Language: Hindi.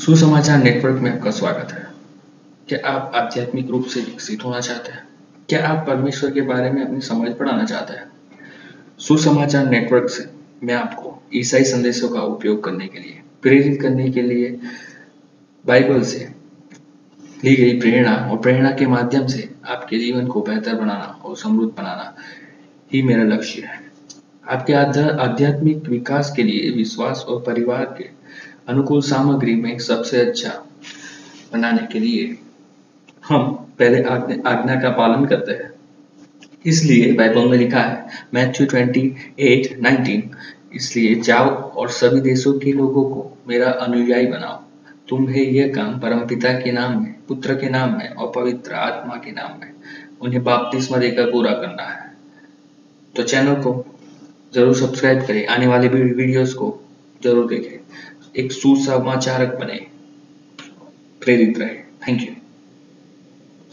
सुसमाचार नेटवर्क में आपका स्वागत है। क्या आप आध्यात्मिक रूप से विकसित होना चाहते हैं? क्या आप परमेश्वर के बारे में अपनी समझ बढ़ाना चाहते हैं? सुसमाचार नेटवर्क से मैं आपको ईसाई संदेशों का उपयोग करने के लिए, प्रेरित करने के लिए, बाइबल से ली गई प्रेरणा और प्रेरणा के माध्यम से आपके जीवन को बेहतर बनाना और समृद्ध बनाना ही मेरा लक्ष्य है। आपके आध्यात्मिक विकास के लिए विश्वास और परिवार के अनुकूल सामग्री में सबसे अच्छा बनाने के लिए हम पहले आज्ञा का पालन करते हैं। इसलिए बाइबल में लिखा है, मैथ्यू ट्वेंटी एट नाइनटीन, इसलिए जाओ और सभी देशों के लोगों को मेरा अनुयायी बनाओ। तुम्हें यह काम परमपिता के नाम में, पुत्र के नाम में और पवित्र आत्मा के नाम में, उन्हें बाप्तिस्मा देकर पूरा करना है। तो चैनल को ज़रूर सब्सक्राइब करें। आने वाले भी वीडियोस को ज़रूर देखें। एक सुसमाचारक बने। प्रेरित रहे। Thank you